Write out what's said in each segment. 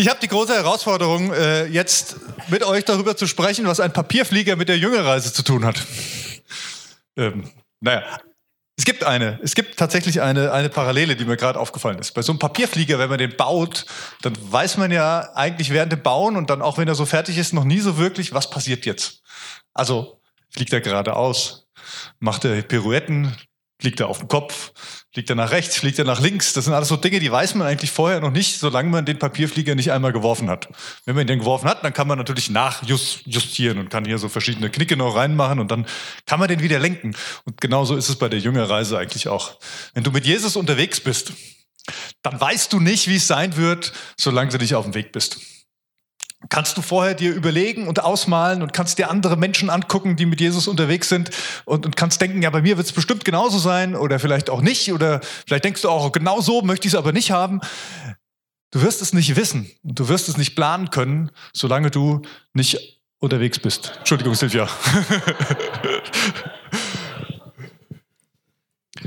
Ich habe die große Herausforderung, äh, jetzt mit euch darüber zu sprechen, was ein Papierflieger mit der Jüngerreise zu tun hat. Ähm, naja, es gibt eine, es gibt tatsächlich eine, eine Parallele, die mir gerade aufgefallen ist. Bei so einem Papierflieger, wenn man den baut, dann weiß man ja eigentlich während dem Bauen und dann auch wenn er so fertig ist, noch nie so wirklich, was passiert jetzt. Also fliegt er geradeaus, macht er Pirouetten, fliegt er auf dem Kopf, Fliegt er nach rechts, fliegt er nach links? Das sind alles so Dinge, die weiß man eigentlich vorher noch nicht, solange man den Papierflieger nicht einmal geworfen hat. Wenn man den geworfen hat, dann kann man natürlich nachjustieren und kann hier so verschiedene Knicke noch reinmachen und dann kann man den wieder lenken. Und genauso ist es bei der Jüngerreise eigentlich auch. Wenn du mit Jesus unterwegs bist, dann weißt du nicht, wie es sein wird, solange du nicht auf dem Weg bist kannst du vorher dir überlegen und ausmalen und kannst dir andere Menschen angucken, die mit Jesus unterwegs sind und, und kannst denken, ja, bei mir wird es bestimmt genauso sein oder vielleicht auch nicht oder vielleicht denkst du auch, genau so möchte ich es aber nicht haben. Du wirst es nicht wissen und du wirst es nicht planen können, solange du nicht unterwegs bist. Entschuldigung, Silvia.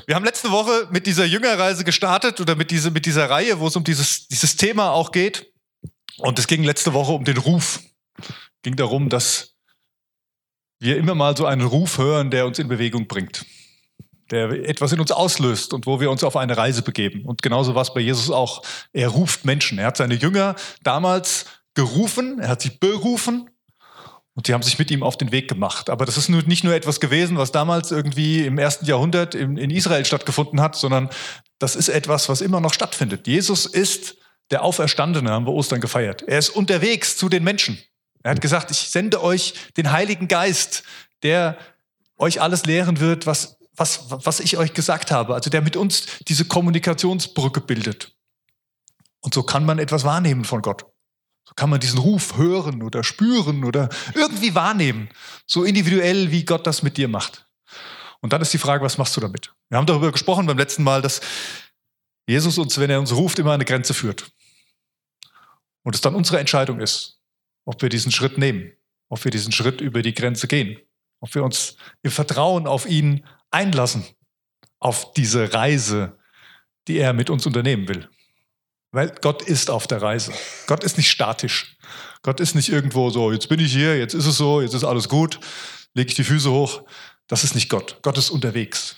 Wir haben letzte Woche mit dieser Jüngerreise gestartet oder mit, diese, mit dieser Reihe, wo es um dieses, dieses Thema auch geht. Und es ging letzte Woche um den Ruf. Ging darum, dass wir immer mal so einen Ruf hören, der uns in Bewegung bringt, der etwas in uns auslöst und wo wir uns auf eine Reise begeben. Und genauso war es bei Jesus auch. Er ruft Menschen. Er hat seine Jünger damals gerufen, er hat sie berufen und die haben sich mit ihm auf den Weg gemacht. Aber das ist nicht nur etwas gewesen, was damals irgendwie im ersten Jahrhundert in, Israel stattgefunden hat, sondern das ist etwas, was immer noch stattfindet. Jesus ist der Auferstandene haben wir Ostern gefeiert. Er ist unterwegs zu den Menschen. Er hat gesagt, ich sende euch den Heiligen Geist, der euch alles lehren wird, was, was, was ich euch gesagt habe. Also der mit uns diese Kommunikationsbrücke bildet. Und so kann man etwas wahrnehmen von Gott. So kann man diesen Ruf hören oder spüren oder irgendwie wahrnehmen. So individuell, wie Gott das mit dir macht. Und dann ist die Frage, was machst du damit? Wir haben darüber gesprochen beim letzten Mal, dass Jesus uns, wenn er uns ruft, immer eine Grenze führt. Und es dann unsere Entscheidung ist, ob wir diesen Schritt nehmen, ob wir diesen Schritt über die Grenze gehen, ob wir uns im Vertrauen auf ihn einlassen, auf diese Reise, die er mit uns unternehmen will. Weil Gott ist auf der Reise. Gott ist nicht statisch. Gott ist nicht irgendwo so, jetzt bin ich hier, jetzt ist es so, jetzt ist alles gut, lege ich die Füße hoch. Das ist nicht Gott. Gott ist unterwegs.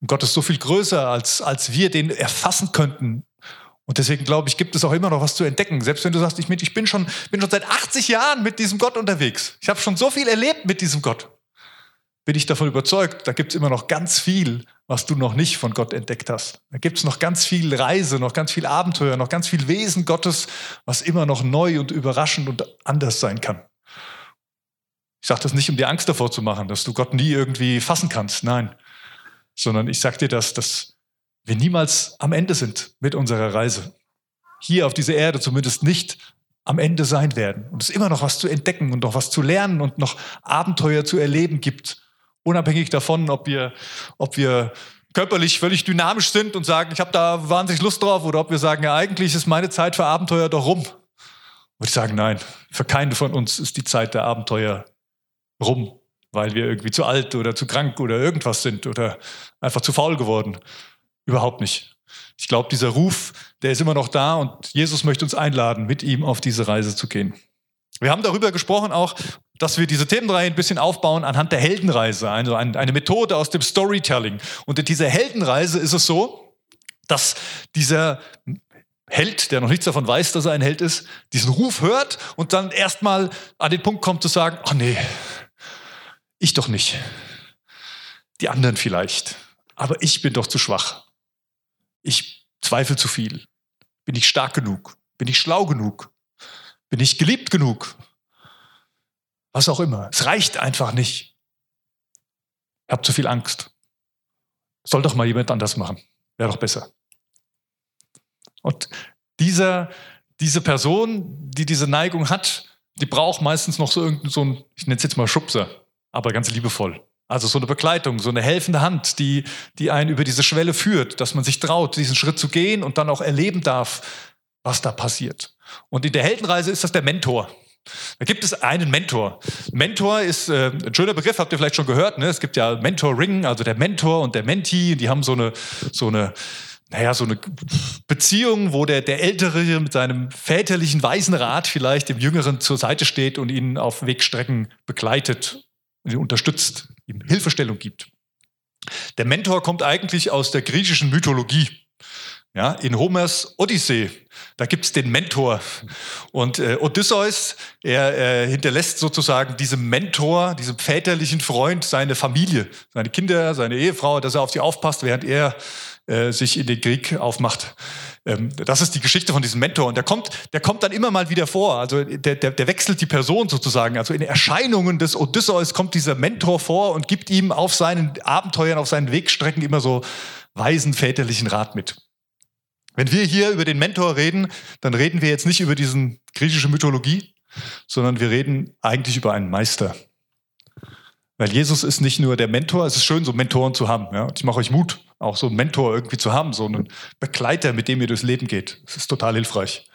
Und Gott ist so viel größer, als, als wir den erfassen könnten. Und deswegen glaube ich, gibt es auch immer noch was zu entdecken. Selbst wenn du sagst, ich, ich bin, schon, bin schon seit 80 Jahren mit diesem Gott unterwegs. Ich habe schon so viel erlebt mit diesem Gott. Bin ich davon überzeugt, da gibt es immer noch ganz viel, was du noch nicht von Gott entdeckt hast. Da gibt es noch ganz viel Reise, noch ganz viel Abenteuer, noch ganz viel Wesen Gottes, was immer noch neu und überraschend und anders sein kann. Ich sage das nicht, um dir Angst davor zu machen, dass du Gott nie irgendwie fassen kannst. Nein, sondern ich sage dir das, dass wir niemals am Ende sind mit unserer Reise. Hier auf dieser Erde zumindest nicht am Ende sein werden. Und es immer noch was zu entdecken und noch was zu lernen und noch Abenteuer zu erleben gibt. Unabhängig davon, ob wir, ob wir körperlich völlig dynamisch sind und sagen, ich habe da wahnsinnig Lust drauf, oder ob wir sagen, ja, eigentlich ist meine Zeit für Abenteuer doch rum. Würde ich sagen, nein, für keinen von uns ist die Zeit der Abenteuer rum weil wir irgendwie zu alt oder zu krank oder irgendwas sind oder einfach zu faul geworden. Überhaupt nicht. Ich glaube, dieser Ruf, der ist immer noch da und Jesus möchte uns einladen, mit ihm auf diese Reise zu gehen. Wir haben darüber gesprochen auch, dass wir diese Themenreihe ein bisschen aufbauen anhand der Heldenreise, also eine Methode aus dem Storytelling. Und in dieser Heldenreise ist es so, dass dieser Held, der noch nichts davon weiß, dass er ein Held ist, diesen Ruf hört und dann erstmal an den Punkt kommt zu sagen, ach nee, ich doch nicht. Die anderen vielleicht. Aber ich bin doch zu schwach. Ich zweifle zu viel. Bin ich stark genug? Bin ich schlau genug? Bin ich geliebt genug? Was auch immer. Es reicht einfach nicht. Ich habe zu viel Angst. Soll doch mal jemand anders machen. Wäre doch besser. Und dieser, diese Person, die diese Neigung hat, die braucht meistens noch so irgendeinen, so einen, ich nenne es jetzt mal Schubser aber ganz liebevoll. Also so eine Begleitung, so eine helfende Hand, die, die einen über diese Schwelle führt, dass man sich traut, diesen Schritt zu gehen und dann auch erleben darf, was da passiert. Und in der Heldenreise ist das der Mentor. Da gibt es einen Mentor. Mentor ist äh, ein schöner Begriff, habt ihr vielleicht schon gehört. Ne? Es gibt ja Mentoring, also der Mentor und der Mentee, die haben so eine, so eine naja, so eine Beziehung, wo der, der Ältere mit seinem väterlichen weisen Rat vielleicht dem Jüngeren zur Seite steht und ihn auf Wegstrecken begleitet, unterstützt, ihm Hilfestellung gibt. Der Mentor kommt eigentlich aus der griechischen Mythologie. Ja, in Homers Odyssee, da gibt es den Mentor. Und äh, Odysseus, er äh, hinterlässt sozusagen diesem Mentor, diesem väterlichen Freund, seine Familie, seine Kinder, seine Ehefrau, dass er auf sie aufpasst, während er äh, sich in den Krieg aufmacht. Ähm, das ist die Geschichte von diesem Mentor. Und der kommt, der kommt dann immer mal wieder vor. Also der, der, der wechselt die Person sozusagen. Also in Erscheinungen des Odysseus kommt dieser Mentor vor und gibt ihm auf seinen Abenteuern, auf seinen Wegstrecken immer so weisen väterlichen Rat mit. Wenn wir hier über den Mentor reden, dann reden wir jetzt nicht über diesen griechische Mythologie, sondern wir reden eigentlich über einen Meister. Weil Jesus ist nicht nur der Mentor, es ist schön, so Mentoren zu haben. Ja? Ich mache euch Mut, auch so einen Mentor irgendwie zu haben, so einen Begleiter, mit dem ihr durchs Leben geht. Das ist total hilfreich.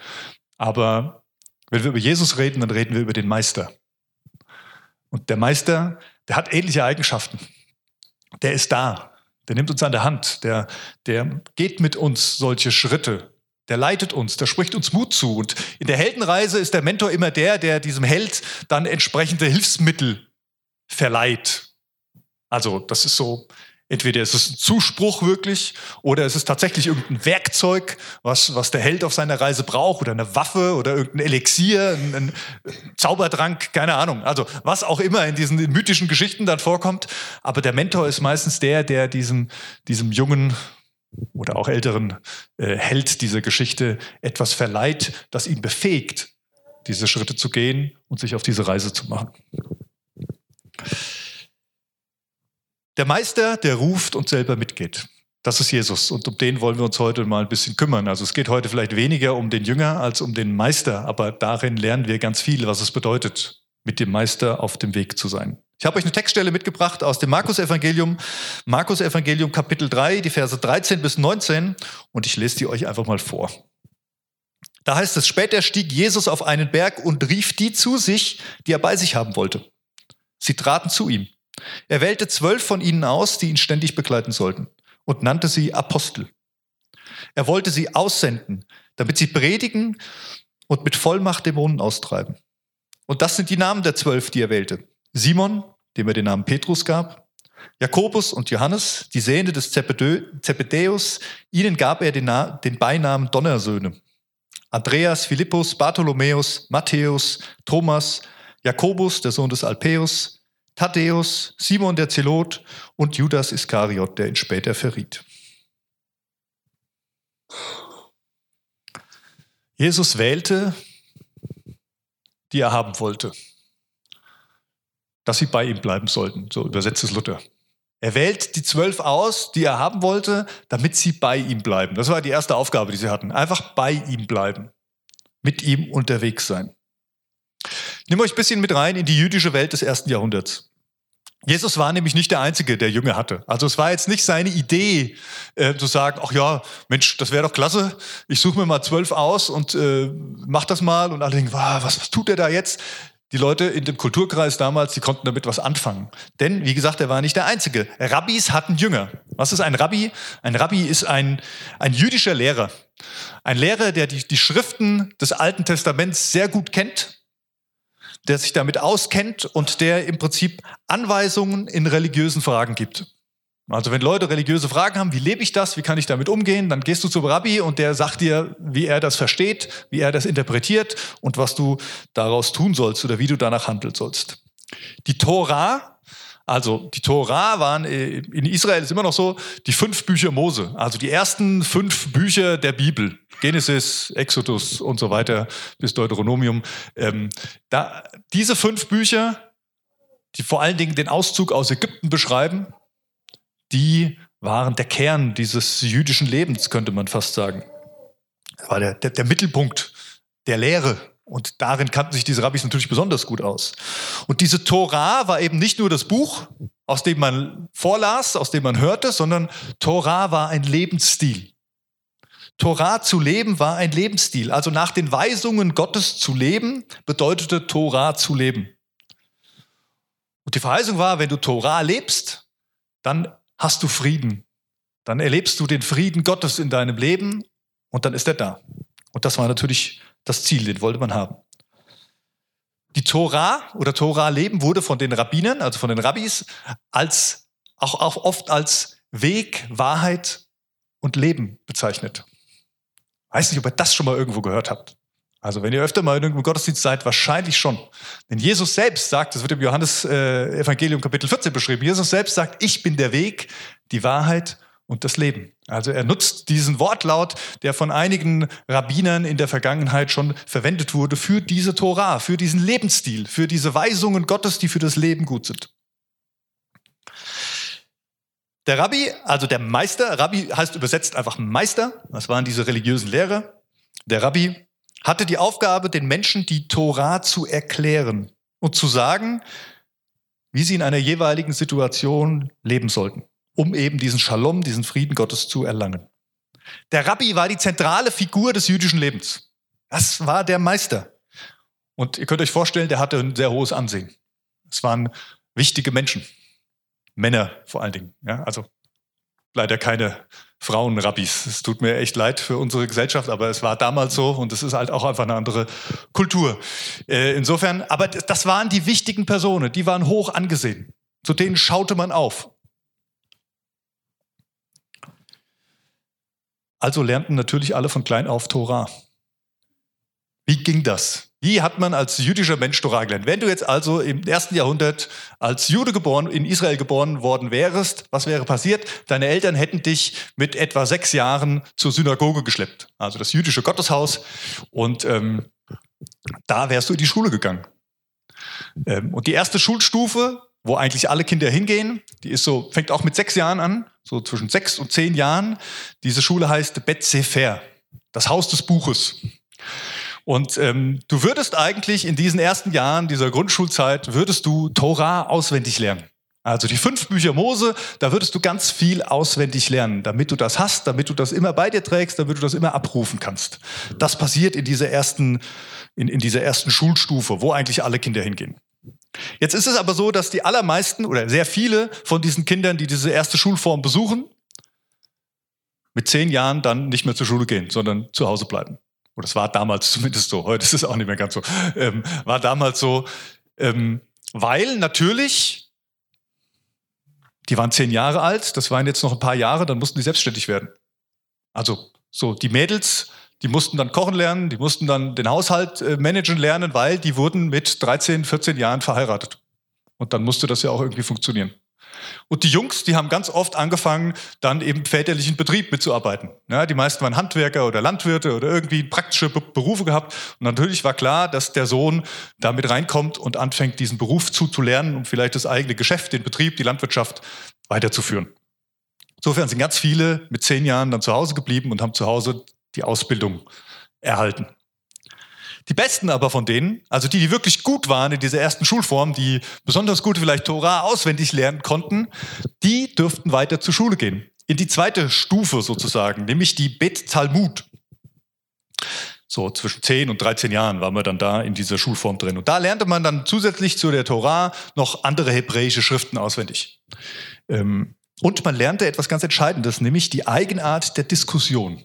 Aber wenn wir über Jesus reden, dann reden wir über den Meister. Und der Meister, der hat ähnliche Eigenschaften. Der ist da. Der nimmt uns an der Hand. Der, der geht mit uns solche Schritte. Der leitet uns, der spricht uns Mut zu. Und in der Heldenreise ist der Mentor immer der, der diesem Held dann entsprechende Hilfsmittel verleiht. Also das ist so, entweder ist es ein Zuspruch wirklich oder es ist tatsächlich irgendein Werkzeug, was, was der Held auf seiner Reise braucht oder eine Waffe oder irgendein Elixier, ein, ein Zaubertrank, keine Ahnung. Also was auch immer in diesen mythischen Geschichten dann vorkommt. Aber der Mentor ist meistens der, der diesem, diesem jungen oder auch älteren äh, Held dieser Geschichte etwas verleiht, das ihn befähigt, diese Schritte zu gehen und sich auf diese Reise zu machen. Der Meister, der ruft und selber mitgeht. Das ist Jesus und um den wollen wir uns heute mal ein bisschen kümmern. Also es geht heute vielleicht weniger um den Jünger als um den Meister, aber darin lernen wir ganz viel, was es bedeutet, mit dem Meister auf dem Weg zu sein. Ich habe euch eine Textstelle mitgebracht aus dem Markus Evangelium, Markus Evangelium Kapitel 3, die Verse 13 bis 19 und ich lese die euch einfach mal vor. Da heißt es, später stieg Jesus auf einen Berg und rief die zu sich, die er bei sich haben wollte. Sie traten zu ihm. Er wählte zwölf von ihnen aus, die ihn ständig begleiten sollten, und nannte sie Apostel. Er wollte sie aussenden, damit sie predigen und mit Vollmacht Dämonen austreiben. Und das sind die Namen der zwölf, die er wählte. Simon, dem er den Namen Petrus gab, Jakobus und Johannes, die Söhne des Zebedäus, ihnen gab er den, den Beinamen Donnersöhne. Andreas, Philippus, Bartholomäus, Matthäus, Thomas, Jakobus, der Sohn des Alpäus, Thaddäus, Simon der Zelot und Judas Iskariot, der ihn später verriet. Jesus wählte, die er haben wollte, dass sie bei ihm bleiben sollten, so übersetzt es Luther. Er wählt die zwölf aus, die er haben wollte, damit sie bei ihm bleiben. Das war die erste Aufgabe, die sie hatten. Einfach bei ihm bleiben, mit ihm unterwegs sein. Nehme euch ein bisschen mit rein in die jüdische Welt des ersten Jahrhunderts. Jesus war nämlich nicht der Einzige, der Jünger hatte. Also es war jetzt nicht seine Idee, äh, zu sagen, ach ja, Mensch, das wäre doch klasse, ich suche mir mal zwölf aus und äh, mach das mal und alle denken, wow, was, was tut er da jetzt? Die Leute in dem Kulturkreis damals, die konnten damit was anfangen. Denn, wie gesagt, er war nicht der Einzige. Rabbis hatten Jünger. Was ist ein Rabbi? Ein Rabbi ist ein, ein jüdischer Lehrer. Ein Lehrer, der die, die Schriften des Alten Testaments sehr gut kennt der sich damit auskennt und der im Prinzip Anweisungen in religiösen Fragen gibt. Also wenn Leute religiöse Fragen haben, wie lebe ich das, wie kann ich damit umgehen, dann gehst du zum Rabbi und der sagt dir, wie er das versteht, wie er das interpretiert und was du daraus tun sollst oder wie du danach handeln sollst. Die Tora also die Tora waren äh, in Israel ist immer noch so die fünf Bücher Mose, also die ersten fünf Bücher der Bibel, Genesis, Exodus und so weiter bis Deuteronomium. Ähm, da, diese fünf Bücher, die vor allen Dingen den Auszug aus Ägypten beschreiben, die waren der Kern dieses jüdischen Lebens, könnte man fast sagen. Das war der, der, der Mittelpunkt der Lehre und darin kannten sich diese Rabbis natürlich besonders gut aus. Und diese Torah war eben nicht nur das Buch, aus dem man vorlas, aus dem man hörte, sondern Torah war ein Lebensstil. Torah zu leben war ein Lebensstil. Also nach den Weisungen Gottes zu leben, bedeutete Torah zu leben. Und die Verheißung war, wenn du Torah lebst, dann hast du Frieden. dann erlebst du den Frieden Gottes in deinem Leben und dann ist er da. Und das war natürlich das Ziel, den wollte man haben. Die Tora oder Tora-Leben wurde von den Rabbinern, also von den Rabbis, als, auch, auch oft als Weg, Wahrheit und Leben bezeichnet. Weiß nicht, ob ihr das schon mal irgendwo gehört habt. Also wenn ihr öfter mal in irgendeinem Gottesdienst seid, wahrscheinlich schon. Denn Jesus selbst sagt, das wird im Johannes äh, Evangelium Kapitel 14 beschrieben, Jesus selbst sagt, ich bin der Weg, die Wahrheit und das Leben. Also er nutzt diesen Wortlaut, der von einigen Rabbinern in der Vergangenheit schon verwendet wurde, für diese Torah, für diesen Lebensstil, für diese Weisungen Gottes, die für das Leben gut sind. Der Rabbi, also der Meister, Rabbi heißt übersetzt einfach Meister, das waren diese religiösen Lehrer. Der Rabbi hatte die Aufgabe, den Menschen die Torah zu erklären und zu sagen, wie sie in einer jeweiligen Situation leben sollten, um eben diesen Shalom, diesen Frieden Gottes zu erlangen. Der Rabbi war die zentrale Figur des jüdischen Lebens. Das war der Meister. Und ihr könnt euch vorstellen, der hatte ein sehr hohes Ansehen. Es waren wichtige Menschen. Männer vor allen Dingen. Ja, also leider keine Frauenrabbis. Es tut mir echt leid für unsere Gesellschaft, aber es war damals so und es ist halt auch einfach eine andere Kultur. Äh, insofern, aber das waren die wichtigen Personen, die waren hoch angesehen. Zu denen schaute man auf. Also lernten natürlich alle von klein auf Torah. Wie ging das? Wie hat man als jüdischer Mensch Torah gelernt? Wenn du jetzt also im ersten Jahrhundert als Jude geboren, in Israel geboren worden wärst, was wäre passiert? Deine Eltern hätten dich mit etwa sechs Jahren zur Synagoge geschleppt, also das jüdische Gotteshaus. Und ähm, da wärst du in die Schule gegangen. Ähm, und die erste Schulstufe, wo eigentlich alle Kinder hingehen, die ist so, fängt auch mit sechs Jahren an, so zwischen sechs und zehn Jahren. Diese Schule heißt Bet Sefer, das Haus des Buches. Und ähm, du würdest eigentlich in diesen ersten Jahren dieser Grundschulzeit, würdest du Torah auswendig lernen. Also die fünf Bücher Mose, da würdest du ganz viel auswendig lernen, damit du das hast, damit du das immer bei dir trägst, damit du das immer abrufen kannst. Das passiert in dieser ersten, in, in dieser ersten Schulstufe, wo eigentlich alle Kinder hingehen. Jetzt ist es aber so, dass die allermeisten oder sehr viele von diesen Kindern, die diese erste Schulform besuchen, mit zehn Jahren dann nicht mehr zur Schule gehen, sondern zu Hause bleiben. Oder es war damals zumindest so, heute ist es auch nicht mehr ganz so, ähm, war damals so, ähm, weil natürlich, die waren zehn Jahre alt, das waren jetzt noch ein paar Jahre, dann mussten die selbstständig werden. Also so, die Mädels, die mussten dann kochen lernen, die mussten dann den Haushalt äh, managen lernen, weil die wurden mit 13, 14 Jahren verheiratet. Und dann musste das ja auch irgendwie funktionieren. Und die Jungs, die haben ganz oft angefangen, dann eben väterlichen Betrieb mitzuarbeiten. Ja, die meisten waren Handwerker oder Landwirte oder irgendwie praktische Berufe gehabt. Und natürlich war klar, dass der Sohn damit reinkommt und anfängt, diesen Beruf zuzulernen, um vielleicht das eigene Geschäft, den Betrieb, die Landwirtschaft weiterzuführen. Insofern sind ganz viele mit zehn Jahren dann zu Hause geblieben und haben zu Hause die Ausbildung erhalten. Die Besten aber von denen, also die, die wirklich gut waren in dieser ersten Schulform, die besonders gut vielleicht Torah auswendig lernen konnten, die dürften weiter zur Schule gehen. In die zweite Stufe sozusagen, nämlich die Bet Talmud. So zwischen 10 und 13 Jahren waren wir dann da in dieser Schulform drin. Und da lernte man dann zusätzlich zu der Torah noch andere hebräische Schriften auswendig. Ähm, und man lernte etwas ganz Entscheidendes, nämlich die Eigenart der Diskussion.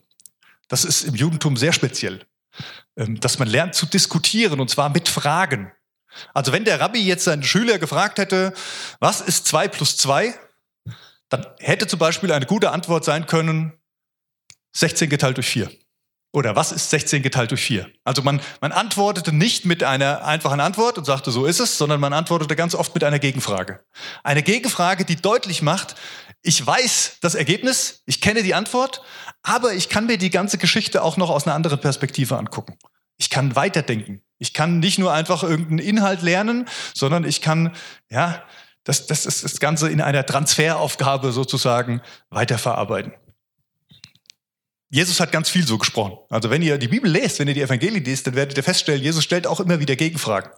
Das ist im Judentum sehr speziell. Ähm, dass man lernt zu diskutieren und zwar mit Fragen. Also wenn der Rabbi jetzt seinen Schüler gefragt hätte, was ist zwei plus zwei, dann hätte zum Beispiel eine gute Antwort sein können, 16 geteilt durch vier. Oder was ist 16 geteilt durch 4? Also man, man antwortete nicht mit einer einfachen Antwort und sagte, so ist es, sondern man antwortete ganz oft mit einer Gegenfrage. Eine Gegenfrage, die deutlich macht, ich weiß das Ergebnis, ich kenne die Antwort, aber ich kann mir die ganze Geschichte auch noch aus einer anderen Perspektive angucken. Ich kann weiterdenken. Ich kann nicht nur einfach irgendeinen Inhalt lernen, sondern ich kann, ja, das, das ist das Ganze in einer Transferaufgabe sozusagen weiterverarbeiten. Jesus hat ganz viel so gesprochen. Also wenn ihr die Bibel lest, wenn ihr die Evangelien lest, dann werdet ihr feststellen, Jesus stellt auch immer wieder Gegenfragen.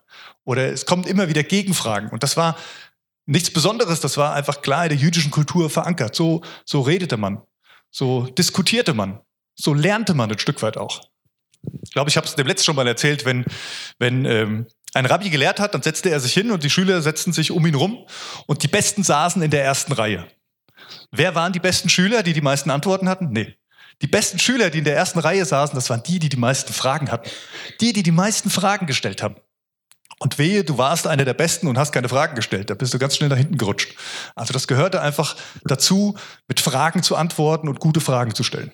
Oder es kommt immer wieder Gegenfragen. Und das war nichts Besonderes, das war einfach klar in der jüdischen Kultur verankert. So, so redete man, so diskutierte man, so lernte man ein Stück weit auch. Ich glaube, ich habe es dem letzten schon mal erzählt, wenn, wenn ähm, ein Rabbi gelehrt hat, dann setzte er sich hin und die Schüler setzten sich um ihn rum und die Besten saßen in der ersten Reihe. Wer waren die besten Schüler, die die meisten Antworten hatten? Nee. Die besten Schüler, die in der ersten Reihe saßen, das waren die, die die meisten Fragen hatten. Die, die die meisten Fragen gestellt haben. Und wehe, du warst einer der Besten und hast keine Fragen gestellt. Da bist du ganz schnell nach hinten gerutscht. Also das gehörte einfach dazu, mit Fragen zu antworten und gute Fragen zu stellen.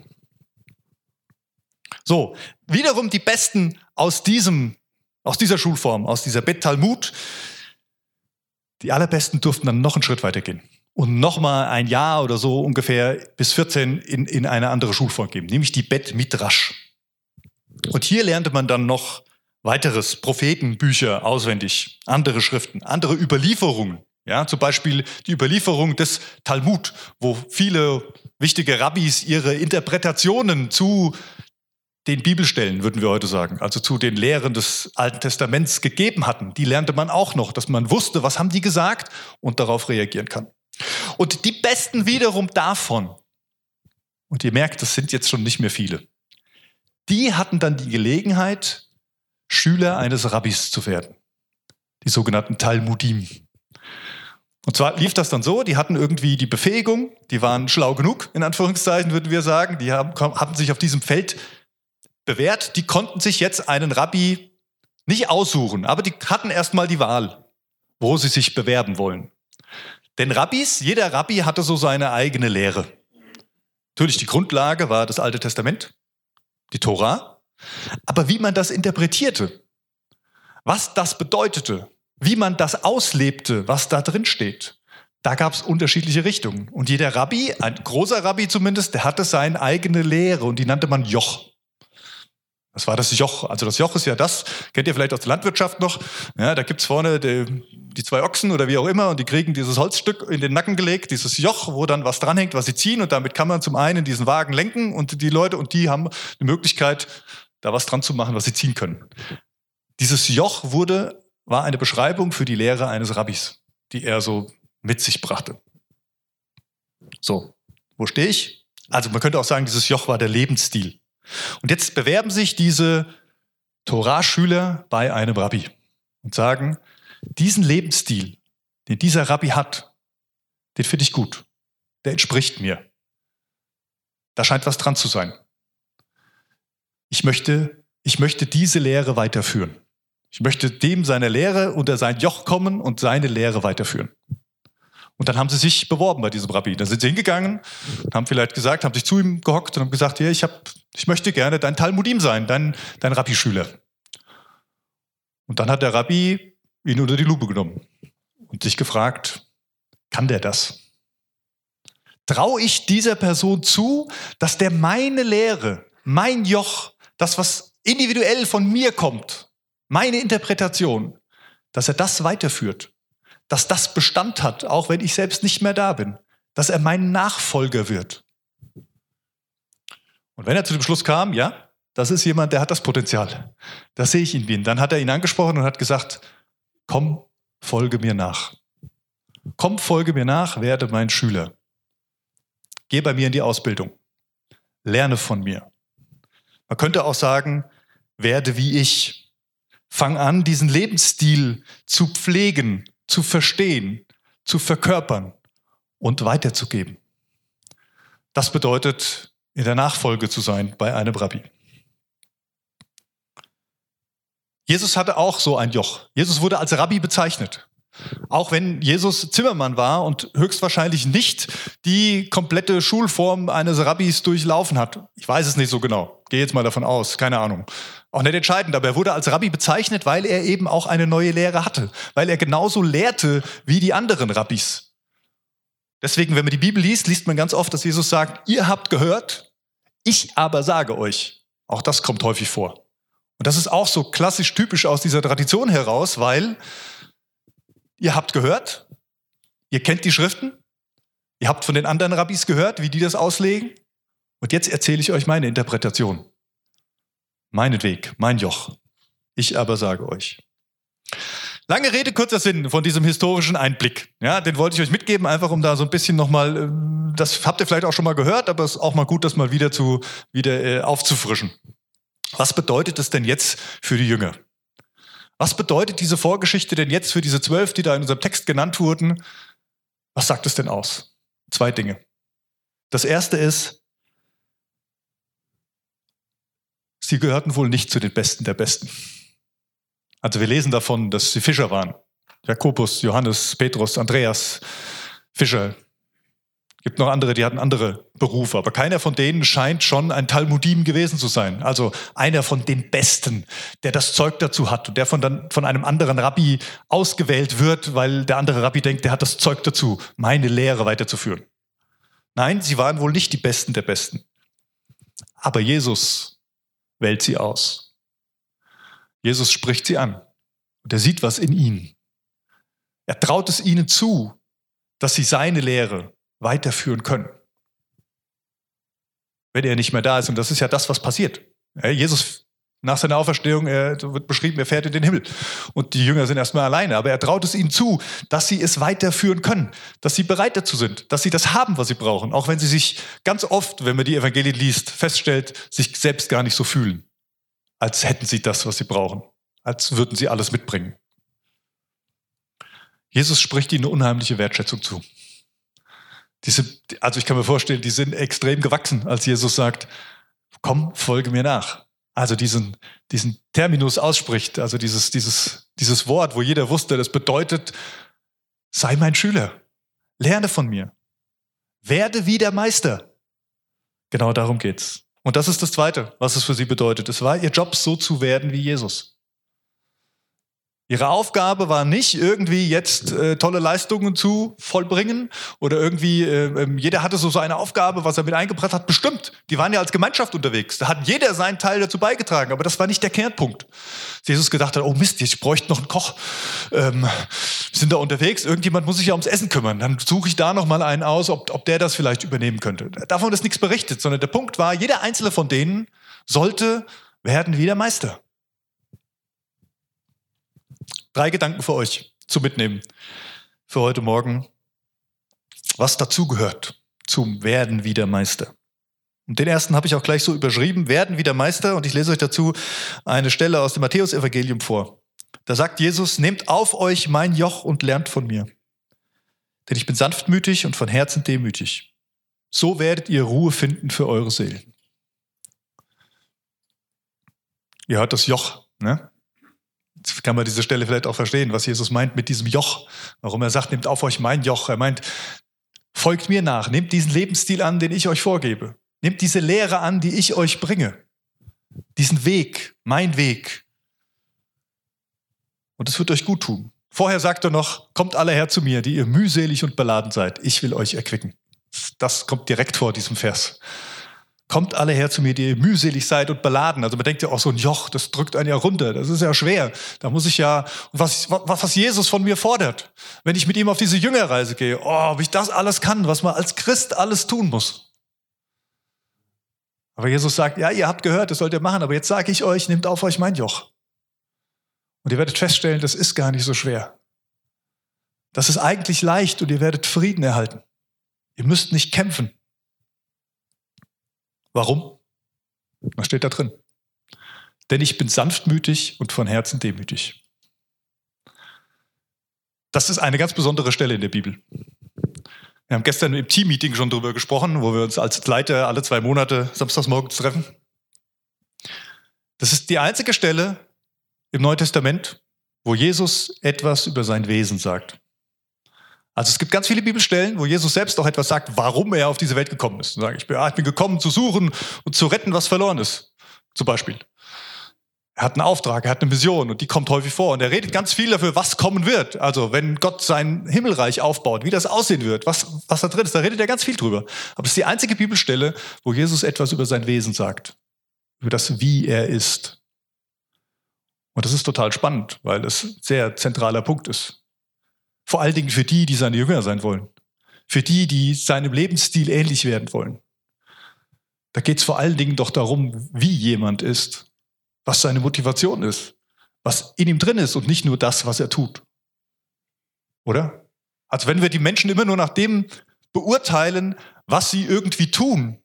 So, wiederum die Besten aus diesem, aus dieser Schulform, aus dieser Bet Talmud, die allerbesten durften dann noch einen Schritt weiter gehen und nochmal ein Jahr oder so ungefähr bis 14 in, in eine andere Schulform geben, nämlich die Bet Midrash. Und hier lernte man dann noch weiteres, Prophetenbücher auswendig, andere Schriften, andere Überlieferungen. Ja, zum Beispiel die Überlieferung des Talmud, wo viele wichtige Rabbis ihre Interpretationen zu den Bibelstellen, würden wir heute sagen, also zu den Lehren des Alten Testaments gegeben hatten. Die lernte man auch noch, dass man wusste, was haben die gesagt und darauf reagieren kann. Und die Besten wiederum davon, und ihr merkt, das sind jetzt schon nicht mehr viele, die hatten dann die Gelegenheit, Schüler eines Rabbis zu werden. Die sogenannten Talmudim. Und zwar lief das dann so, die hatten irgendwie die Befähigung, die waren schlau genug, in Anführungszeichen würden wir sagen, die haben, haben sich auf diesem Feld bewährt, die konnten sich jetzt einen Rabbi nicht aussuchen, aber die hatten erstmal die Wahl, wo sie sich bewerben wollen. Denn Rabbis, jeder Rabbi hatte so seine eigene Lehre. Natürlich die Grundlage war das Alte Testament, die Tora, aber wie man das interpretierte, was das bedeutete, wie man das auslebte, was da drin steht, da gab es unterschiedliche Richtungen. Und jeder Rabbi, ein großer Rabbi zumindest, der hatte seine eigene Lehre und die nannte man Joch. Das war das Joch. Also das Joch ist ja das, kennt ihr vielleicht aus der Landwirtschaft noch. Ja, da gibt's vorne die, die, zwei Ochsen oder wie auch immer und die kriegen dieses Holzstück in den Nacken gelegt, dieses Joch, wo dann was dranhängt, was sie ziehen und damit kann man zum einen diesen Wagen lenken und die Leute und die haben die Möglichkeit, da was dran zu machen, was sie ziehen können. Dieses Joch wurde, war eine Beschreibung für die Lehre eines Rabbis, die er so mit sich brachte. So, wo stehe ich? Also man könnte auch sagen, dieses Joch war der Lebensstil. Und jetzt bewerben sich diese Torah-Schüler bei einem Rabbi und sagen, diesen Lebensstil, den dieser Rabbi hat, den finde ich gut. Der entspricht mir. Da scheint was dran zu sein. Ich möchte, ich möchte diese Lehre weiterführen. Ich möchte dem seine Lehre unter sein Joch kommen und seine Lehre weiterführen. Und dann haben sie sich beworben bei diesem Rabbi. Dann sind sie hingegangen, haben vielleicht gesagt, haben sich zu ihm gehockt und haben gesagt, ja, ich, hab, ich möchte gerne dein Talmudim sein, dein, dein Rabbi-Schüler. Und dann hat der Rabbi ihn unter die Lupe genommen und sich gefragt, kann der das? Traue ich dieser Person zu, dass der meine Lehre, mein Joch, das, was individuell von mir kommt, meine Interpretation, dass er das weiterführt? dass das Bestand hat, auch wenn ich selbst nicht mehr da bin, dass er mein Nachfolger wird. Und wenn er zu dem Schluss kam, ja, das ist jemand, der hat das Potenzial, das sehe ich in ihm, dann hat er ihn angesprochen und hat gesagt, komm, folge mir nach. Komm, folge mir nach, werde mein Schüler. Geh bei mir in die Ausbildung. Lerne von mir. Man könnte auch sagen, werde wie ich. Fang an, diesen Lebensstil zu pflegen, zu verstehen, zu verkörpern und weiterzugeben. Das bedeutet, in der Nachfolge zu sein bei einem Rabbi. Jesus hatte auch so ein Joch. Jesus wurde als Rabbi bezeichnet. Auch wenn Jesus Zimmermann war und höchstwahrscheinlich nicht die komplette Schulform eines Rabbis durchlaufen hat. Ich weiß es nicht so genau. Gehe jetzt mal davon aus. Keine Ahnung. Auch nicht entscheidend, aber er wurde als Rabbi bezeichnet, weil er eben auch eine neue Lehre hatte, weil er genauso lehrte wie die anderen Rabbis. Deswegen, wenn man die Bibel liest, liest man ganz oft, dass Jesus sagt, ihr habt gehört, ich aber sage euch. Auch das kommt häufig vor. Und das ist auch so klassisch typisch aus dieser Tradition heraus, weil ihr habt gehört, ihr kennt die Schriften, ihr habt von den anderen Rabbis gehört, wie die das auslegen. Und jetzt erzähle ich euch meine Interpretation. Meinen Weg, mein Joch. Ich aber sage euch. Lange Rede, kurzer Sinn von diesem historischen Einblick. Ja, den wollte ich euch mitgeben, einfach um da so ein bisschen nochmal, äh, das habt ihr vielleicht auch schon mal gehört, aber es ist auch mal gut, das mal wieder zu, wieder äh, aufzufrischen. Was bedeutet das denn jetzt für die Jünger? Was bedeutet diese Vorgeschichte denn jetzt für diese zwölf, die da in unserem Text genannt wurden? Was sagt es denn aus? Zwei Dinge. Das erste ist, sie gehörten wohl nicht zu den Besten der Besten. Also wir lesen davon, dass sie Fischer waren. Jakobus, Johannes, Petrus, Andreas, Fischer. Gibt noch andere, die hatten andere Berufe, aber keiner von denen scheint schon ein Talmudim gewesen zu sein. Also einer von den Besten, der das Zeug dazu hat und der von, dann, von einem anderen Rabbi ausgewählt wird, weil der andere Rabbi denkt, der hat das Zeug dazu, meine Lehre weiterzuführen. Nein, sie waren wohl nicht die Besten der Besten. Aber Jesus wählt sie aus. Jesus spricht sie an und er sieht was in ihnen. Er traut es ihnen zu, dass sie seine Lehre weiterführen können. Wenn er nicht mehr da ist. Und das ist ja das, was passiert. Jesus nach seiner Auferstehung er wird beschrieben, er fährt in den Himmel. Und die Jünger sind erstmal alleine. Aber er traut es ihnen zu, dass sie es weiterführen können, dass sie bereit dazu sind, dass sie das haben, was sie brauchen. Auch wenn sie sich ganz oft, wenn man die Evangelien liest, feststellt, sich selbst gar nicht so fühlen, als hätten sie das, was sie brauchen, als würden sie alles mitbringen. Jesus spricht ihnen eine unheimliche Wertschätzung zu. Diese, also ich kann mir vorstellen, die sind extrem gewachsen, als Jesus sagt, komm, folge mir nach. Also diesen, diesen Terminus ausspricht, also dieses, dieses, dieses Wort, wo jeder wusste, das bedeutet, sei mein Schüler, lerne von mir, werde wie der Meister. Genau darum geht's. Und das ist das Zweite, was es für sie bedeutet. Es war ihr Job, so zu werden wie Jesus. Ihre Aufgabe war nicht irgendwie jetzt äh, tolle Leistungen zu vollbringen oder irgendwie, äh, ähm, jeder hatte so seine Aufgabe, was er mit eingebracht hat, bestimmt. Die waren ja als Gemeinschaft unterwegs. Da hat jeder seinen Teil dazu beigetragen, aber das war nicht der Kernpunkt. Jesus gedacht hat, oh Mist, ich bräuchte noch einen Koch. Ähm, sind da unterwegs, irgendjemand muss sich ja ums Essen kümmern. Dann suche ich da noch mal einen aus, ob, ob der das vielleicht übernehmen könnte. Davon ist nichts berichtet, sondern der Punkt war, jeder einzelne von denen sollte werden wie der Meister. Drei Gedanken für euch zu mitnehmen für heute Morgen, was dazugehört zum Werden wieder Meister. Und den ersten habe ich auch gleich so überschrieben, Werden wieder Meister. Und ich lese euch dazu eine Stelle aus dem Matthäusevangelium vor. Da sagt Jesus, nehmt auf euch mein Joch und lernt von mir. Denn ich bin sanftmütig und von Herzen demütig. So werdet ihr Ruhe finden für eure Seelen. Ihr hört das Joch, ne? Kann man diese Stelle vielleicht auch verstehen, was Jesus meint mit diesem Joch. Warum er sagt, nehmt auf euch mein Joch. Er meint, folgt mir nach, nehmt diesen Lebensstil an, den ich euch vorgebe. Nehmt diese Lehre an, die ich euch bringe. Diesen Weg, mein Weg. Und es wird euch gut tun. Vorher sagt er noch, kommt alle her zu mir, die ihr mühselig und beladen seid. Ich will euch erquicken. Das kommt direkt vor diesem Vers. Kommt alle her zu mir, die mühselig seid und beladen. Also man denkt ja auch so ein Joch, das drückt einen ja runter. Das ist ja schwer. Da muss ich ja, was, was, was Jesus von mir fordert. Wenn ich mit ihm auf diese Jüngerreise gehe, oh, ob ich das alles kann, was man als Christ alles tun muss. Aber Jesus sagt, ja, ihr habt gehört, das sollt ihr machen, aber jetzt sage ich euch, nehmt auf euch mein Joch. Und ihr werdet feststellen, das ist gar nicht so schwer. Das ist eigentlich leicht und ihr werdet Frieden erhalten. Ihr müsst nicht kämpfen. Warum? Was steht da drin? Denn ich bin sanftmütig und von Herzen demütig. Das ist eine ganz besondere Stelle in der Bibel. Wir haben gestern im Team-Meeting schon darüber gesprochen, wo wir uns als Leiter alle zwei Monate samstagsmorgens treffen. Das ist die einzige Stelle im Neuen Testament, wo Jesus etwas über sein Wesen sagt. Also es gibt ganz viele Bibelstellen, wo Jesus selbst auch etwas sagt, warum er auf diese Welt gekommen ist. Und sagt, ich bin, ah, ich bin gekommen zu suchen und zu retten, was verloren ist. Zum Beispiel. Er hat einen Auftrag, er hat eine Mission und die kommt häufig vor. Und er redet ganz viel dafür, was kommen wird. Also wenn Gott sein Himmelreich aufbaut, wie das aussehen wird, was, was da drin ist, da redet er ganz viel drüber. Aber es ist die einzige Bibelstelle, wo Jesus etwas über sein Wesen sagt. Über das, wie er ist. Und das ist total spannend, weil es ein sehr zentraler Punkt ist. Vor allen Dingen für die, die seine Jünger sein wollen. Für die, die seinem Lebensstil ähnlich werden wollen. Da geht es vor allen Dingen doch darum, wie jemand ist, was seine Motivation ist, was in ihm drin ist und nicht nur das, was er tut. Oder? Also wenn wir die Menschen immer nur nach dem beurteilen, was sie irgendwie tun,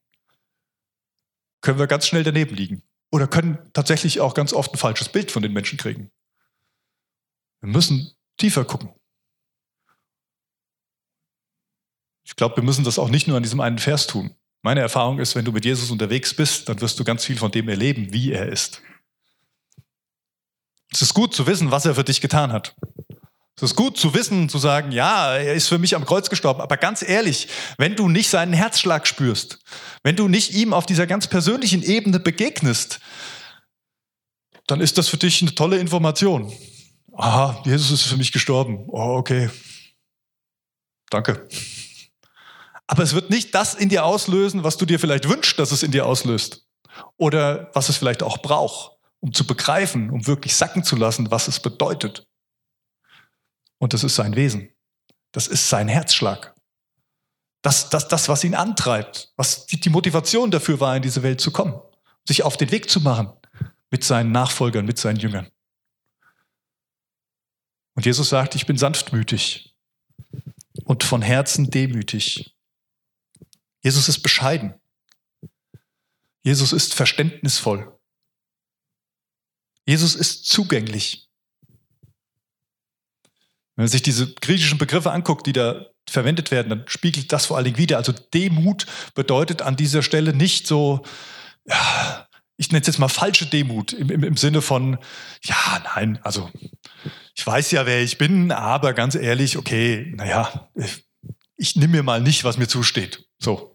können wir ganz schnell daneben liegen. Oder können tatsächlich auch ganz oft ein falsches Bild von den Menschen kriegen. Wir müssen tiefer gucken. Ich glaube, wir müssen das auch nicht nur an diesem einen Vers tun. Meine Erfahrung ist, wenn du mit Jesus unterwegs bist, dann wirst du ganz viel von dem erleben, wie er ist. Es ist gut zu wissen, was er für dich getan hat. Es ist gut zu wissen, zu sagen, ja, er ist für mich am Kreuz gestorben. Aber ganz ehrlich, wenn du nicht seinen Herzschlag spürst, wenn du nicht ihm auf dieser ganz persönlichen Ebene begegnest, dann ist das für dich eine tolle Information. Aha, Jesus ist für mich gestorben. Oh, okay. Danke. Aber es wird nicht das in dir auslösen, was du dir vielleicht wünschst, dass es in dir auslöst. Oder was es vielleicht auch braucht, um zu begreifen, um wirklich sacken zu lassen, was es bedeutet. Und das ist sein Wesen. Das ist sein Herzschlag. Das, das, das was ihn antreibt, was die, die Motivation dafür war, in diese Welt zu kommen, sich auf den Weg zu machen mit seinen Nachfolgern, mit seinen Jüngern. Und Jesus sagt, ich bin sanftmütig und von Herzen demütig. Jesus ist bescheiden. Jesus ist verständnisvoll. Jesus ist zugänglich. Wenn man sich diese griechischen Begriffe anguckt, die da verwendet werden, dann spiegelt das vor allen Dingen wieder. Also Demut bedeutet an dieser Stelle nicht so, ja, ich nenne es jetzt mal falsche Demut im, im, im Sinne von, ja, nein, also ich weiß ja, wer ich bin, aber ganz ehrlich, okay, naja, ich, ich nehme mir mal nicht, was mir zusteht. So,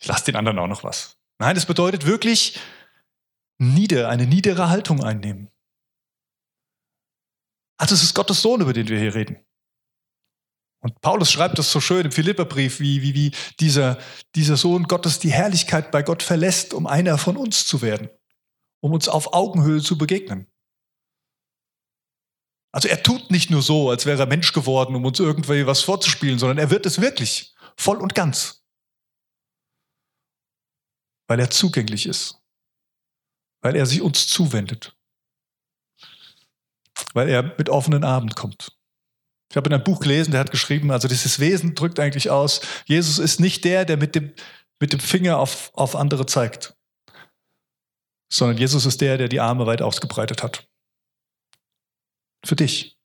ich lasse den anderen auch noch was. Nein, es bedeutet wirklich nieder, eine niedere Haltung einnehmen. Also es ist Gottes Sohn, über den wir hier reden. Und Paulus schreibt das so schön im Philipperbrief, wie, wie, wie dieser, dieser Sohn Gottes die Herrlichkeit bei Gott verlässt, um einer von uns zu werden, um uns auf Augenhöhe zu begegnen. Also er tut nicht nur so, als wäre er Mensch geworden, um uns irgendwie was vorzuspielen, sondern er wird es wirklich, voll und ganz. Weil er zugänglich ist. Weil er sich uns zuwendet weil er mit offenen Armen kommt. Ich habe in einem Buch gelesen, der hat geschrieben, also dieses Wesen drückt eigentlich aus, Jesus ist nicht der, der mit dem, mit dem Finger auf, auf andere zeigt, sondern Jesus ist der, der die Arme weit ausgebreitet hat. Für dich.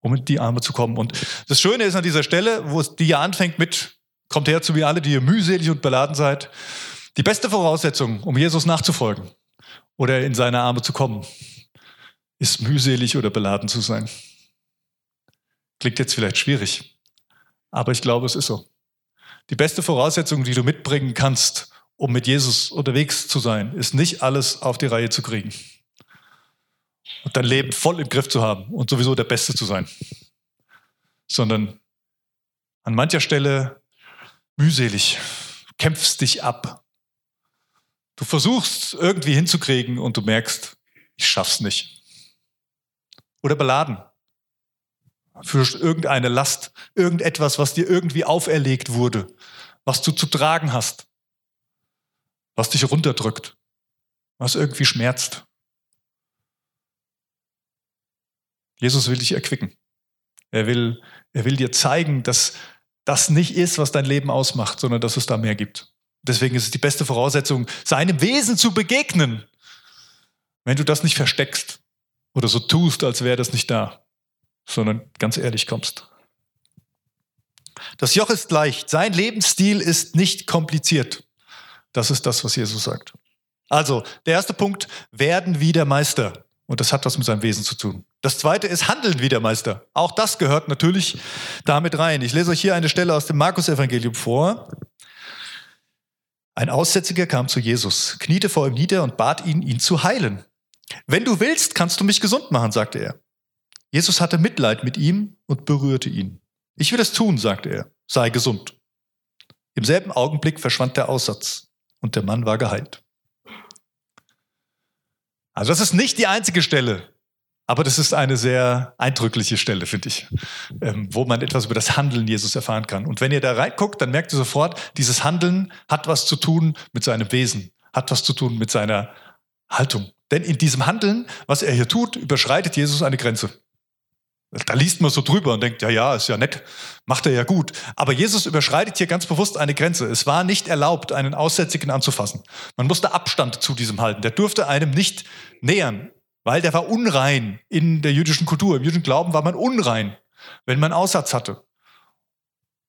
Um in die Arme zu kommen. Und das Schöne ist an dieser Stelle, wo es die ja anfängt mit, kommt her zu mir alle, die ihr mühselig und beladen seid. Die beste Voraussetzung, um Jesus nachzufolgen oder in seine Arme zu kommen, ist mühselig oder beladen zu sein. Klingt jetzt vielleicht schwierig, aber ich glaube, es ist so. Die beste Voraussetzung, die du mitbringen kannst, um mit Jesus unterwegs zu sein, ist nicht alles auf die Reihe zu kriegen und dein Leben voll im Griff zu haben und sowieso der Beste zu sein, sondern an mancher Stelle mühselig, kämpfst dich ab. Du versuchst irgendwie hinzukriegen und du merkst, ich schaff's nicht oder beladen. Für irgendeine Last, irgendetwas, was dir irgendwie auferlegt wurde, was du zu tragen hast, was dich runterdrückt, was irgendwie schmerzt. Jesus will dich erquicken. Er will, er will dir zeigen, dass das nicht ist, was dein Leben ausmacht, sondern dass es da mehr gibt. Deswegen ist es die beste Voraussetzung, seinem Wesen zu begegnen. Wenn du das nicht versteckst, oder so tust, als wäre das nicht da, sondern ganz ehrlich kommst. Das Joch ist leicht, sein Lebensstil ist nicht kompliziert. Das ist das, was Jesus sagt. Also, der erste Punkt, werden wieder Meister. Und das hat was mit seinem Wesen zu tun. Das zweite ist handeln wie der Meister. Auch das gehört natürlich damit rein. Ich lese euch hier eine Stelle aus dem Markus-Evangelium vor. Ein Aussätziger kam zu Jesus, kniete vor ihm nieder und bat ihn, ihn zu heilen. Wenn du willst, kannst du mich gesund machen, sagte er. Jesus hatte Mitleid mit ihm und berührte ihn. Ich will es tun, sagte er. Sei gesund. Im selben Augenblick verschwand der Aussatz und der Mann war geheilt. Also das ist nicht die einzige Stelle, aber das ist eine sehr eindrückliche Stelle, finde ich, ähm, wo man etwas über das Handeln Jesus erfahren kann. Und wenn ihr da reinguckt, dann merkt ihr sofort, dieses Handeln hat was zu tun mit seinem Wesen, hat was zu tun mit seiner Haltung. Denn in diesem Handeln, was er hier tut, überschreitet Jesus eine Grenze. Da liest man so drüber und denkt, ja, ja, ist ja nett, macht er ja gut. Aber Jesus überschreitet hier ganz bewusst eine Grenze. Es war nicht erlaubt, einen Aussätzigen anzufassen. Man musste Abstand zu diesem halten. Der durfte einem nicht nähern, weil der war unrein in der jüdischen Kultur. Im jüdischen Glauben war man unrein, wenn man Aussatz hatte.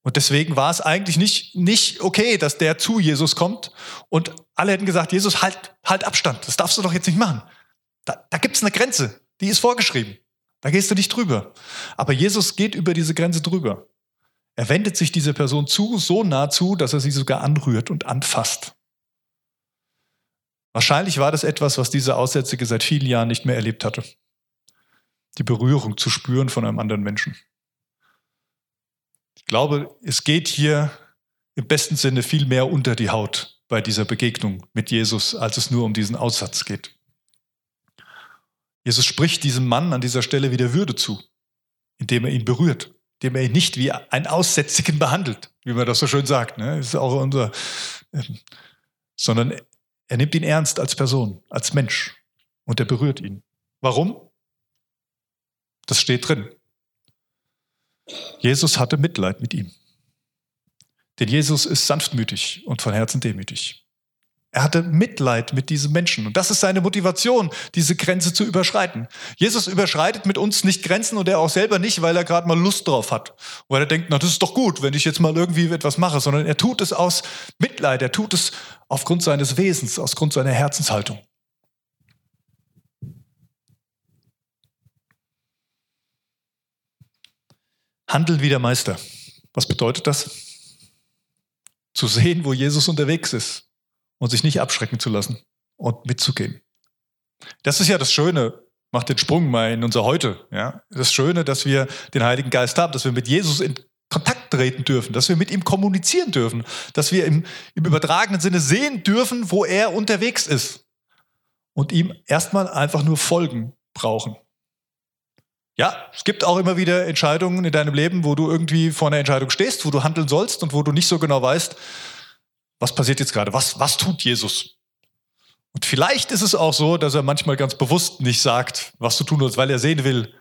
Und deswegen war es eigentlich nicht, nicht okay, dass der zu Jesus kommt und alle hätten gesagt, Jesus, halt, halt Abstand, das darfst du doch jetzt nicht machen. Da, da gibt es eine Grenze, die ist vorgeschrieben. Da gehst du nicht drüber. Aber Jesus geht über diese Grenze drüber. Er wendet sich dieser Person zu, so nah zu, dass er sie sogar anrührt und anfasst. Wahrscheinlich war das etwas, was dieser Aussätzige seit vielen Jahren nicht mehr erlebt hatte. Die Berührung zu spüren von einem anderen Menschen. Ich glaube, es geht hier im besten Sinne viel mehr unter die Haut bei dieser Begegnung mit Jesus, als es nur um diesen Aussatz geht. Jesus spricht diesem Mann an dieser Stelle wieder Würde zu, indem er ihn berührt, indem er ihn nicht wie einen Aussätzigen behandelt, wie man das so schön sagt. Ne? Das ist auch unser, ähm, sondern er nimmt ihn ernst als Person, als Mensch und er berührt ihn. Warum? Das steht drin. Jesus hatte Mitleid mit ihm. Denn Jesus ist sanftmütig und von Herzen demütig. Er hatte Mitleid mit diesem Menschen. Und das ist seine Motivation, diese Grenze zu überschreiten. Jesus überschreitet mit uns nicht Grenzen und er auch selber nicht, weil er gerade mal Lust drauf hat. Weil er denkt, na, das ist doch gut, wenn ich jetzt mal irgendwie etwas mache, sondern er tut es aus Mitleid. Er tut es aufgrund seines Wesens, aufgrund seiner Herzenshaltung. Handeln wie der Meister. Was bedeutet das? Zu sehen, wo Jesus unterwegs ist und sich nicht abschrecken zu lassen und mitzugehen. Das ist ja das Schöne, macht den Sprung mal in unser Heute. Ja? Das Schöne, dass wir den Heiligen Geist haben, dass wir mit Jesus in Kontakt treten dürfen, dass wir mit ihm kommunizieren dürfen, dass wir im, im übertragenen Sinne sehen dürfen, wo er unterwegs ist und ihm erstmal einfach nur folgen brauchen. Ja, es gibt auch immer wieder Entscheidungen in deinem Leben, wo du irgendwie vor einer Entscheidung stehst, wo du handeln sollst und wo du nicht so genau weißt, was passiert jetzt gerade, was, was tut Jesus? Und vielleicht ist es auch so, dass er manchmal ganz bewusst nicht sagt, was du tun sollst, weil er sehen will,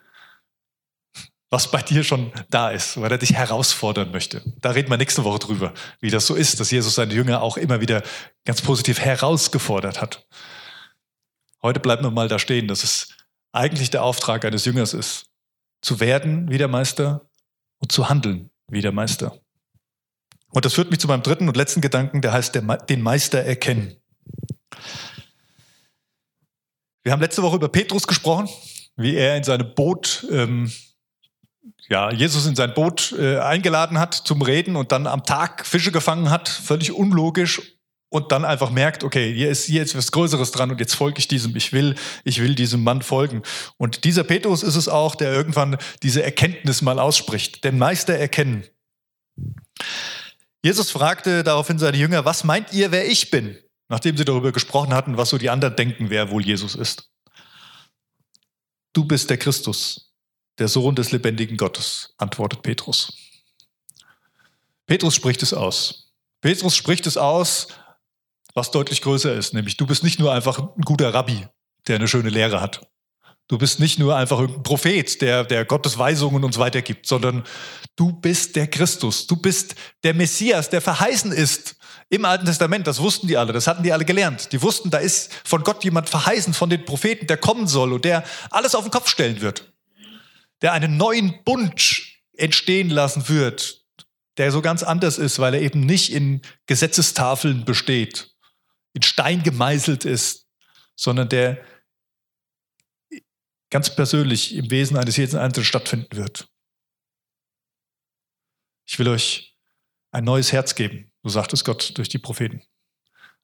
was bei dir schon da ist, weil er dich herausfordern möchte. Da reden wir nächste Woche drüber, wie das so ist, dass Jesus seine Jünger auch immer wieder ganz positiv herausgefordert hat. Heute bleiben wir mal da stehen, dass es eigentlich der Auftrag eines Jüngers ist, zu werden wie der Meister und zu handeln wie der Meister. Und das führt mich zu meinem dritten und letzten Gedanken, der heißt der, den Meister erkennen. Wir haben letzte Woche über Petrus gesprochen, wie er in seinem Boot, ähm, ja, Jesus in sein Boot äh, eingeladen hat zum Reden und dann am Tag Fische gefangen hat, völlig unlogisch und dann einfach merkt, okay, hier ist, hier ist was Größeres dran und jetzt folge ich diesem, ich will, ich will diesem Mann folgen. Und dieser Petrus ist es auch, der irgendwann diese Erkenntnis mal ausspricht, den Meister erkennen. Jesus fragte daraufhin seine Jünger, was meint ihr, wer ich bin? Nachdem sie darüber gesprochen hatten, was so die anderen denken, wer wohl Jesus ist. Du bist der Christus, der Sohn des lebendigen Gottes, antwortet Petrus. Petrus spricht es aus. Petrus spricht es aus, was deutlich größer ist, nämlich du bist nicht nur einfach ein guter Rabbi, der eine schöne Lehre hat. Du bist nicht nur einfach ein Prophet, der, der Gottes Weisungen uns weitergibt, sondern du bist der Christus. Du bist der Messias, der verheißen ist im Alten Testament. Das wussten die alle, das hatten die alle gelernt. Die wussten, da ist von Gott jemand verheißen, von den Propheten, der kommen soll und der alles auf den Kopf stellen wird. Der einen neuen Bund entstehen lassen wird, der so ganz anders ist, weil er eben nicht in Gesetzestafeln besteht, in Stein gemeißelt ist, sondern der ganz persönlich im Wesen eines jeden Einzelnen stattfinden wird. Ich will euch ein neues Herz geben, so sagt es Gott durch die Propheten.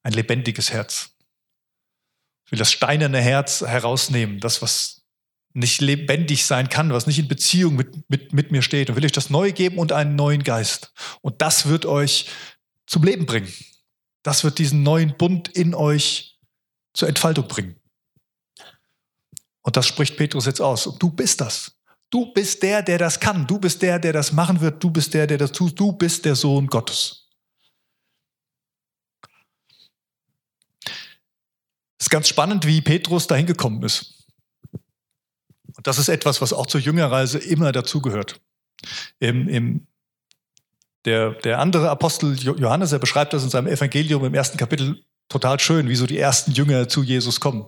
Ein lebendiges Herz. Ich will das steinerne Herz herausnehmen, das, was nicht lebendig sein kann, was nicht in Beziehung mit, mit, mit mir steht. Und will euch das neu geben und einen neuen Geist. Und das wird euch zum Leben bringen. Das wird diesen neuen Bund in euch zur Entfaltung bringen. Und das spricht Petrus jetzt aus. Und du bist das. Du bist der, der das kann. Du bist der, der das machen wird. Du bist der, der das tut. Du bist der Sohn Gottes. Es ist ganz spannend, wie Petrus dahin gekommen ist. Und das ist etwas, was auch zur Jüngerreise immer dazugehört. Im, im der, der andere Apostel Johannes, er beschreibt das in seinem Evangelium im ersten Kapitel total schön, wie so die ersten Jünger zu Jesus kommen.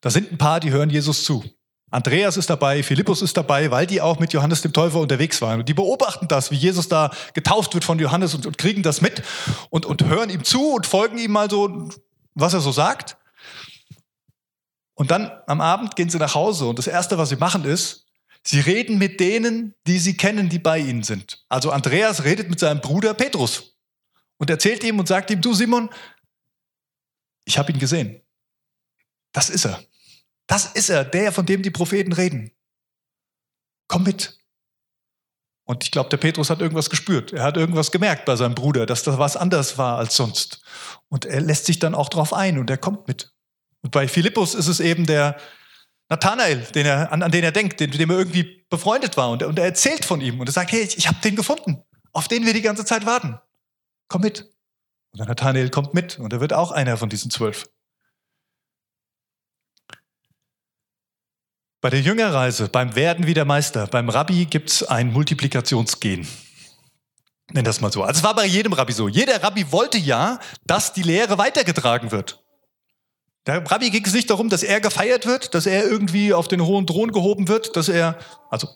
Da sind ein paar, die hören Jesus zu. Andreas ist dabei, Philippus ist dabei, weil die auch mit Johannes dem Täufer unterwegs waren. Und die beobachten das, wie Jesus da getauft wird von Johannes und, und kriegen das mit und, und hören ihm zu und folgen ihm mal so, was er so sagt. Und dann am Abend gehen sie nach Hause und das Erste, was sie machen, ist, sie reden mit denen, die sie kennen, die bei ihnen sind. Also Andreas redet mit seinem Bruder Petrus und erzählt ihm und sagt ihm, du Simon, ich habe ihn gesehen. Das ist er. Das ist er, der, von dem die Propheten reden. Komm mit. Und ich glaube, der Petrus hat irgendwas gespürt. Er hat irgendwas gemerkt bei seinem Bruder, dass das was anders war als sonst. Und er lässt sich dann auch drauf ein und er kommt mit. Und bei Philippus ist es eben der Nathanael, den er, an, an den er denkt, mit dem er irgendwie befreundet war. Und, und er erzählt von ihm und er sagt, hey, ich, ich habe den gefunden, auf den wir die ganze Zeit warten. Komm mit. Und Nathanael kommt mit und er wird auch einer von diesen zwölf. Bei der Jüngerreise, beim Werden wie der Meister, beim Rabbi gibt es ein Multiplikationsgen. Nenn das mal so. Also es war bei jedem Rabbi so. Jeder Rabbi wollte ja, dass die Lehre weitergetragen wird. Der Rabbi ging es nicht darum, dass er gefeiert wird, dass er irgendwie auf den hohen Thron gehoben wird, dass er, also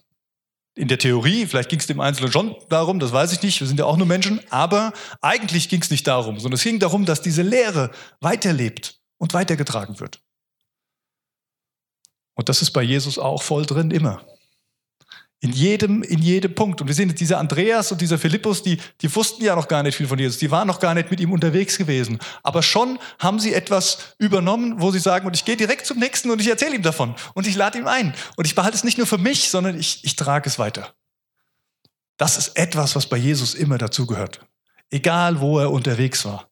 in der Theorie, vielleicht ging es dem Einzelnen schon darum, das weiß ich nicht, wir sind ja auch nur Menschen, aber eigentlich ging es nicht darum, sondern es ging darum, dass diese Lehre weiterlebt und weitergetragen wird. Und das ist bei Jesus auch voll drin, immer. In jedem, in jedem Punkt. Und wir sehen, dieser Andreas und dieser Philippus, die, die wussten ja noch gar nicht viel von Jesus. Die waren noch gar nicht mit ihm unterwegs gewesen. Aber schon haben sie etwas übernommen, wo sie sagen, und ich gehe direkt zum Nächsten und ich erzähle ihm davon. Und ich lade ihm ein. Und ich behalte es nicht nur für mich, sondern ich, ich trage es weiter. Das ist etwas, was bei Jesus immer dazugehört. Egal, wo er unterwegs war.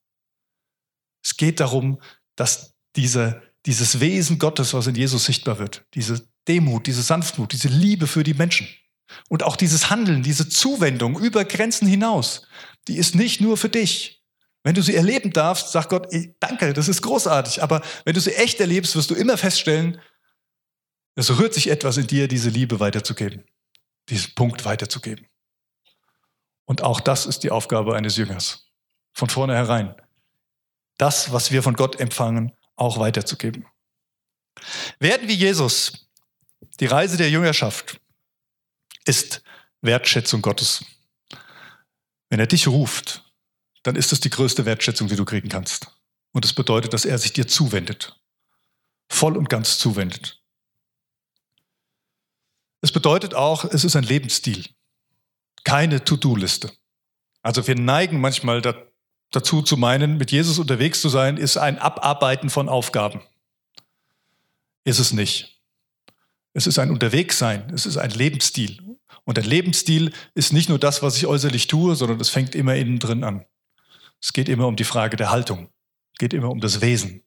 Es geht darum, dass diese dieses Wesen Gottes, was in Jesus sichtbar wird, diese Demut, diese Sanftmut, diese Liebe für die Menschen und auch dieses Handeln, diese Zuwendung über Grenzen hinaus, die ist nicht nur für dich. Wenn du sie erleben darfst, sagt Gott, danke, das ist großartig, aber wenn du sie echt erlebst, wirst du immer feststellen, es rührt sich etwas in dir, diese Liebe weiterzugeben, diesen Punkt weiterzugeben. Und auch das ist die Aufgabe eines Jüngers, von vornherein. Das, was wir von Gott empfangen, auch weiterzugeben. Werden wie Jesus, die Reise der Jüngerschaft ist Wertschätzung Gottes. Wenn er dich ruft, dann ist es die größte Wertschätzung, die du kriegen kannst. Und es das bedeutet, dass er sich dir zuwendet. Voll und ganz zuwendet. Es bedeutet auch, es ist ein Lebensstil. Keine To-Do-Liste. Also wir neigen manchmal dazu zu meinen, mit Jesus unterwegs zu sein, ist ein Abarbeiten von Aufgaben. Ist es nicht. Es ist ein Unterwegssein, es ist ein Lebensstil. Und der Lebensstil ist nicht nur das, was ich äußerlich tue, sondern es fängt immer innen drin an. Es geht immer um die Frage der Haltung. Es geht immer um das Wesen.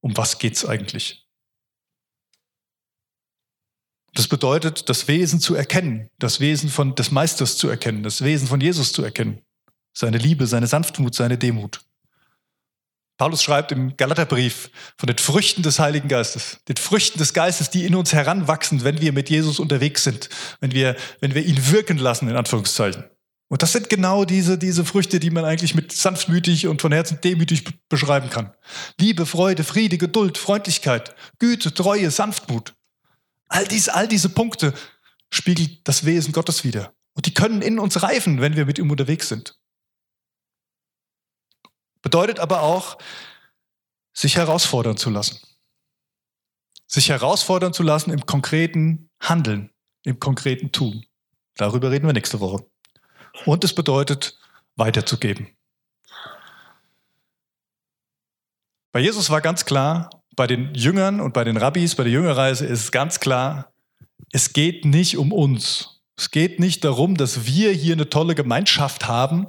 Um was geht es eigentlich? Das bedeutet, das Wesen zu erkennen, das Wesen von, des Meisters zu erkennen, das Wesen von Jesus zu erkennen seine Liebe, seine Sanftmut, seine Demut. Paulus schreibt im Galaterbrief von den Früchten des Heiligen Geistes, den Früchten des Geistes, die in uns heranwachsen, wenn wir mit Jesus unterwegs sind, wenn wir, wenn wir ihn wirken lassen, in Anführungszeichen. Und das sind genau diese, diese Früchte, die man eigentlich mit sanftmütig und von Herzen demütig beschreiben kann. Liebe, Freude, Friede, Geduld, Freundlichkeit, Güte, Treue, Sanftmut. All, dies, all diese Punkte spiegelt das Wesen Gottes wider. Und die können in uns reifen, wenn wir mit ihm unterwegs sind. Bedeutet aber auch, sich herausfordern zu lassen. Sich herausfordern zu lassen im konkreten Handeln, im konkreten Tun. Darüber reden wir nächste Woche. Und es bedeutet, weiterzugeben. Bei Jesus war ganz klar, bei den Jüngern und bei den Rabbis, bei der Jüngerreise ist ganz klar, es geht nicht um uns. Es geht nicht darum, dass wir hier eine tolle Gemeinschaft haben,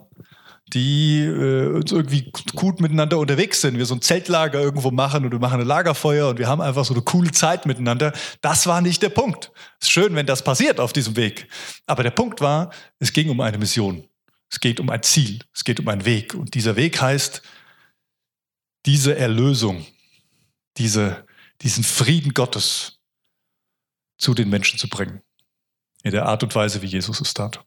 die äh, uns irgendwie gut miteinander unterwegs sind. Wir so ein Zeltlager irgendwo machen und wir machen ein Lagerfeuer und wir haben einfach so eine coole Zeit miteinander. Das war nicht der Punkt. Es ist schön, wenn das passiert auf diesem Weg. Aber der Punkt war, es ging um eine Mission. Es geht um ein Ziel. Es geht um einen Weg. Und dieser Weg heißt, diese Erlösung, diese, diesen Frieden Gottes zu den Menschen zu bringen. In der Art und Weise, wie Jesus es tat.